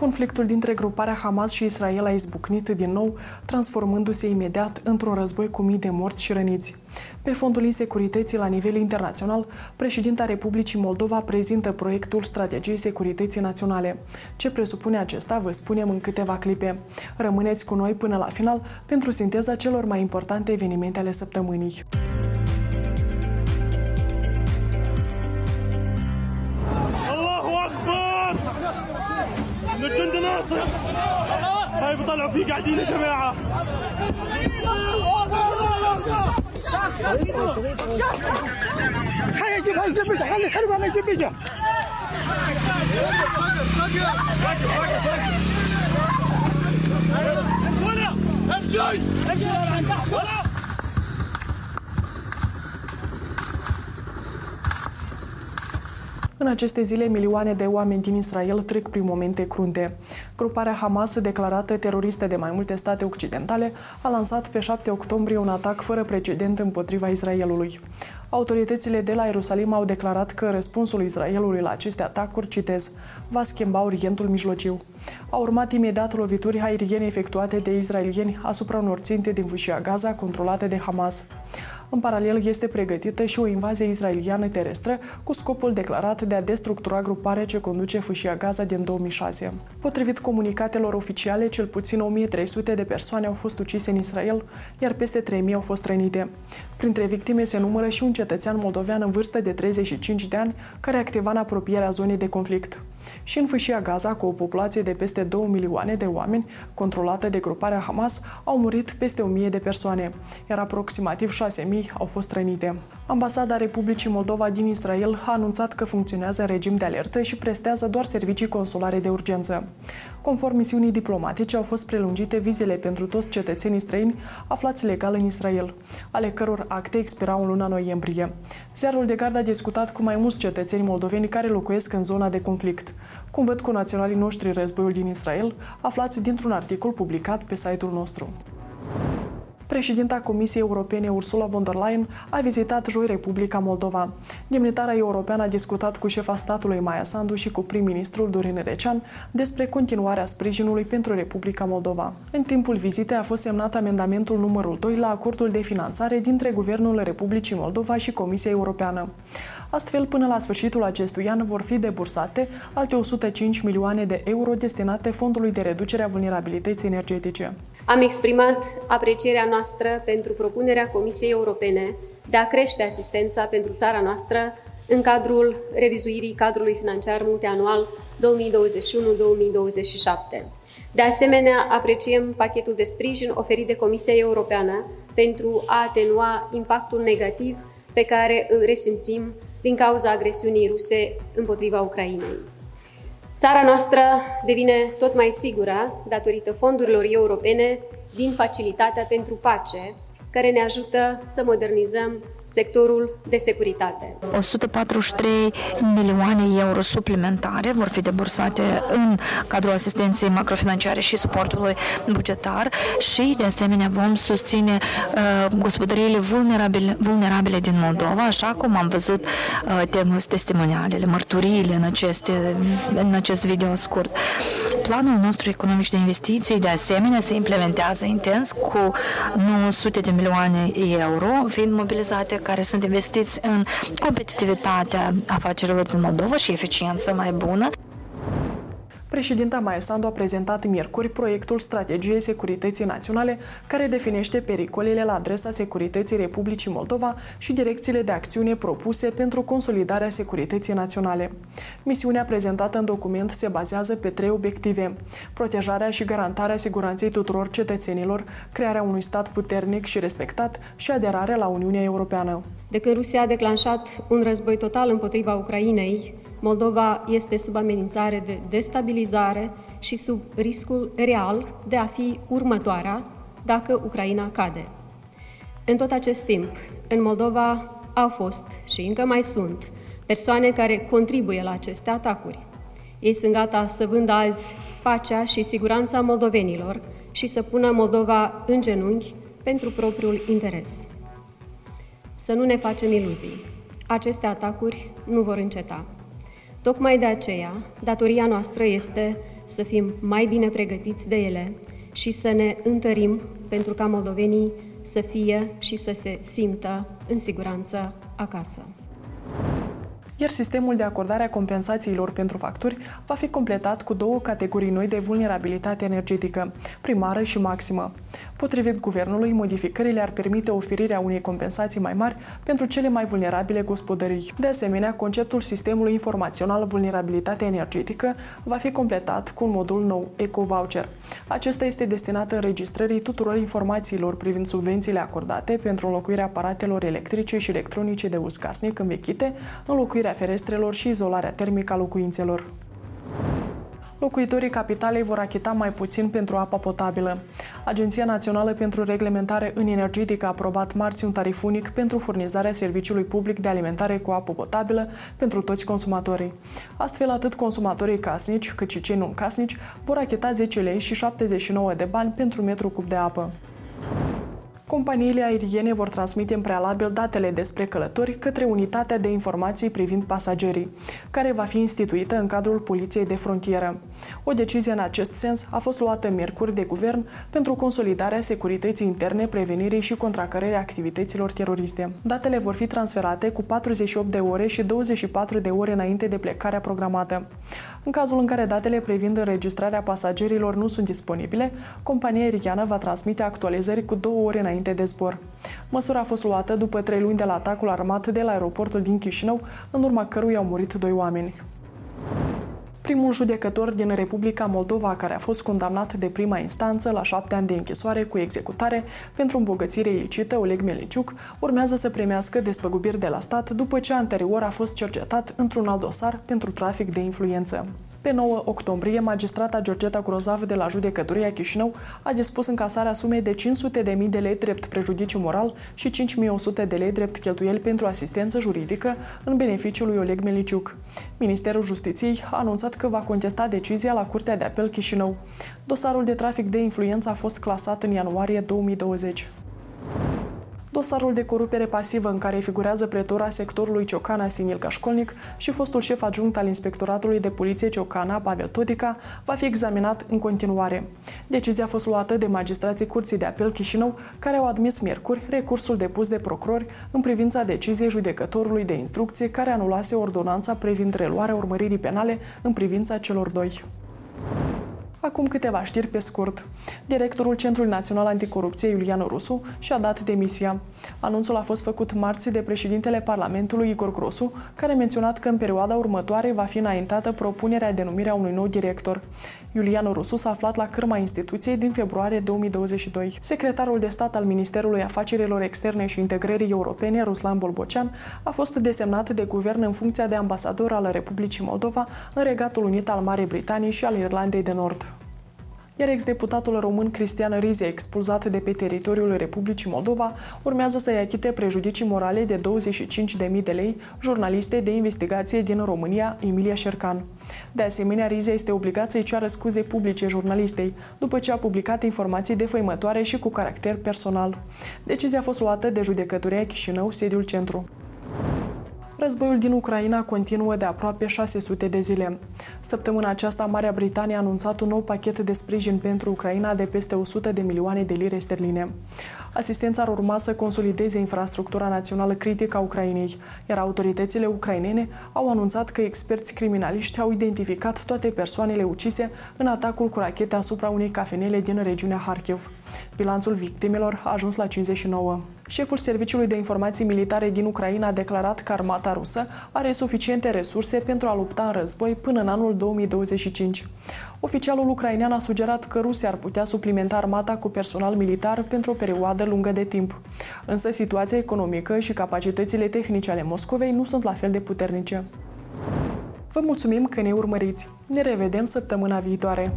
Conflictul dintre gruparea Hamas și Israel a izbucnit din nou, transformându-se imediat într-un război cu mii de morți și răniți. Pe fondul insecurității la nivel internațional, președinta Republicii Moldova prezintă proiectul Strategiei Securității Naționale. Ce presupune acesta, vă spunem în câteva clipe. Rămâneți cu noi până la final pentru sinteza celor mai importante evenimente ale săptămânii. ناصر هاي بطلعوا فيه قاعدين يا جماعة. هاي جيب هاي جيب خلي خلي أنا جيب اجا امشي امشي În aceste zile, milioane de oameni din Israel trec prin momente crunte. Gruparea Hamas, declarată teroristă de mai multe state occidentale, a lansat pe 7 octombrie un atac fără precedent împotriva Israelului. Autoritățile de la Ierusalim au declarat că răspunsul Israelului la aceste atacuri, citez, va schimba Orientul Mijlociu. Au urmat imediat lovituri aeriene efectuate de israelieni asupra unor ținte din fâșia Gaza controlate de Hamas. În paralel, este pregătită și o invazie israeliană terestră cu scopul declarat de a destructura gruparea ce conduce fâșia Gaza din 2006. Potrivit comunicatelor oficiale, cel puțin 1300 de persoane au fost ucise în Israel, iar peste 3000 au fost rănite. Printre victime se numără și un cetățean moldovean în vârstă de 35 de ani, care activa în apropierea zonei de conflict. Și în fâșia Gaza, cu o populație de peste 2 milioane de oameni, controlată de gruparea Hamas, au murit peste 1000 de persoane, iar aproximativ 6000 au fost rănite. Ambasada Republicii Moldova din Israel a anunțat că funcționează în regim de alertă și prestează doar servicii consulare de urgență. Conform misiunii diplomatice, au fost prelungite vizele pentru toți cetățenii străini aflați legal în Israel, ale căror acte expirau în luna noiembrie. Ziarul de gard a discutat cu mai mulți cetățeni moldoveni care locuiesc în zona de conflict. Cum văd cu naționalii noștri războiul din Israel, aflați dintr-un articol publicat pe site-ul nostru. Președinta Comisiei Europene Ursula von der Leyen a vizitat joi Republica Moldova. Demnitarea europeană a discutat cu șefa statului Maia Sandu și cu prim-ministrul Dorin Recean despre continuarea sprijinului pentru Republica Moldova. În timpul vizitei a fost semnat amendamentul numărul 2 la acordul de finanțare dintre Guvernul Republicii Moldova și Comisia Europeană. Astfel, până la sfârșitul acestui an vor fi debursate alte 105 milioane de euro destinate Fondului de Reducere a Vulnerabilității Energetice. Am exprimat aprecierea noastră pentru propunerea Comisiei Europene de a crește asistența pentru țara noastră în cadrul revizuirii cadrului financiar multianual 2021-2027. De asemenea, apreciem pachetul de sprijin oferit de Comisia Europeană pentru a atenua impactul negativ pe care îl resimțim din cauza agresiunii ruse împotriva Ucrainei. Țara noastră devine tot mai sigură datorită fondurilor europene din Facilitatea pentru Pace, care ne ajută să modernizăm sectorul de securitate. 143 milioane euro suplimentare vor fi debursate în cadrul asistenței macrofinanciare și suportului bugetar și, de asemenea, vom susține uh, gospodăriile vulnerabile, vulnerabile din Moldova, așa cum am văzut uh, testimonialele, mărturiile în, aceste, în acest video scurt. Planul nostru economic și de investiții, de asemenea, se implementează intens cu 900 de milioane euro fiind mobilizate care sunt investiți în competitivitatea afacerilor din Moldova și eficiență mai bună. Președinta Maia Sandu a prezentat miercuri proiectul Strategiei Securității Naționale, care definește pericolele la adresa securității Republicii Moldova și direcțiile de acțiune propuse pentru consolidarea securității naționale. Misiunea prezentată în document se bazează pe trei obiective. Protejarea și garantarea siguranței tuturor cetățenilor, crearea unui stat puternic și respectat și aderarea la Uniunea Europeană. De când Rusia a declanșat un război total împotriva Ucrainei, Moldova este sub amenințare de destabilizare și sub riscul real de a fi următoarea dacă Ucraina cade. În tot acest timp, în Moldova au fost și încă mai sunt persoane care contribuie la aceste atacuri. Ei sunt gata să vândă azi pacea și siguranța moldovenilor și să pună Moldova în genunchi pentru propriul interes. Să nu ne facem iluzii. Aceste atacuri nu vor înceta. Tocmai de aceea, datoria noastră este să fim mai bine pregătiți de ele și să ne întărim pentru ca moldovenii să fie și să se simtă în siguranță acasă iar sistemul de acordare a compensațiilor pentru facturi va fi completat cu două categorii noi de vulnerabilitate energetică, primară și maximă. Potrivit guvernului, modificările ar permite oferirea unei compensații mai mari pentru cele mai vulnerabile gospodării. De asemenea, conceptul sistemului informațional vulnerabilitate energetică va fi completat cu un modul nou, EcoVoucher. Acesta este destinat înregistrării tuturor informațiilor privind subvențiile acordate pentru înlocuirea aparatelor electrice și electronice de uz casnic învechite, înlocuirea ferestrelor și izolarea termică a locuințelor locuitorii capitalei vor achita mai puțin pentru apa potabilă. Agenția Națională pentru Reglementare în Energetică a aprobat marți un tarif unic pentru furnizarea serviciului public de alimentare cu apă potabilă pentru toți consumatorii. Astfel, atât consumatorii casnici cât și cei non-casnici vor achita 10 lei și 79 de bani pentru metru cub de apă. Companiile aeriene vor transmite în prealabil datele despre călători către Unitatea de Informații privind pasagerii, care va fi instituită în cadrul Poliției de Frontieră. O decizie în acest sens a fost luată miercuri de guvern pentru consolidarea securității interne, prevenirii și contracărării activităților teroriste. Datele vor fi transferate cu 48 de ore și 24 de ore înainte de plecarea programată. În cazul în care datele privind înregistrarea pasagerilor nu sunt disponibile, compania aeriană va transmite actualizări cu două ore înainte de zbor. Măsura a fost luată după trei luni de la atacul armat de la aeroportul din Chișinău, în urma căruia au murit doi oameni. Primul judecător din Republica Moldova, care a fost condamnat de prima instanță la șapte ani de închisoare cu executare pentru îmbogățire ilicită, Oleg Meliciuc, urmează să primească despăgubiri de la stat după ce anterior a fost cercetat într-un alt dosar pentru trafic de influență. Pe 9 octombrie, magistrata Georgeta Grozav de la Judecătoria Chișinău a dispus încasarea sumei de 500.000 de lei drept prejudiciu moral și 5.100 de lei drept cheltuieli pentru asistență juridică în beneficiul lui Oleg Meliciuc. Ministerul Justiției a anunțat că va contesta decizia la Curtea de Apel Chișinău. Dosarul de trafic de influență a fost clasat în ianuarie 2020. Dosarul de corupere pasivă în care figurează pretora sectorului Ciocana Simil Cașcolnic și fostul șef adjunct al Inspectoratului de Poliție Ciocana, Pavel Todica, va fi examinat în continuare. Decizia a fost luată de magistrații Curții de Apel Chișinău, care au admis miercuri recursul depus de procurori în privința deciziei judecătorului de instrucție care anulase ordonanța privind reluarea urmăririi penale în privința celor doi. Acum câteva știri pe scurt. Directorul Centrului Național Anticorupție, Iulian Rusu, și-a dat demisia. Anunțul a fost făcut marți de președintele Parlamentului, Igor Grosu, care a menționat că în perioada următoare va fi înaintată propunerea de numire a unui nou director. Iulian Rusu s-a aflat la cârma instituției din februarie 2022. Secretarul de stat al Ministerului Afacerilor Externe și Integrării Europene, Ruslan Bolbocean, a fost desemnat de guvern în funcția de ambasador al Republicii Moldova în Regatul Unit al Marii Britanii și al Irlandei de Nord iar ex-deputatul român Cristian Rize, expulzat de pe teritoriul Republicii Moldova, urmează să-i achite prejudicii morale de 25.000 de lei jurnaliste de investigație din România, Emilia Șercan. De asemenea, Rize este obligat să-i ceară scuze publice jurnalistei, după ce a publicat informații defăimătoare și cu caracter personal. Decizia a fost luată de judecătoria Chișinău, sediul centru. Războiul din Ucraina continuă de aproape 600 de zile. Săptămâna aceasta, Marea Britanie a anunțat un nou pachet de sprijin pentru Ucraina de peste 100 de milioane de lire sterline. Asistența ar urma să consolideze infrastructura națională critică a Ucrainei, iar autoritățile ucrainene au anunțat că experți criminaliști au identificat toate persoanele ucise în atacul cu rachete asupra unei cafenele din regiunea Harkiv. Bilanțul victimelor a ajuns la 59. Șeful Serviciului de Informații Militare din Ucraina a declarat că armata rusă are suficiente resurse pentru a lupta în război până în anul 2025. Oficialul ucrainean a sugerat că Rusia ar putea suplimenta armata cu personal militar pentru o perioadă lungă de timp. Însă situația economică și capacitățile tehnice ale Moscovei nu sunt la fel de puternice. Vă mulțumim că ne urmăriți. Ne revedem săptămâna viitoare.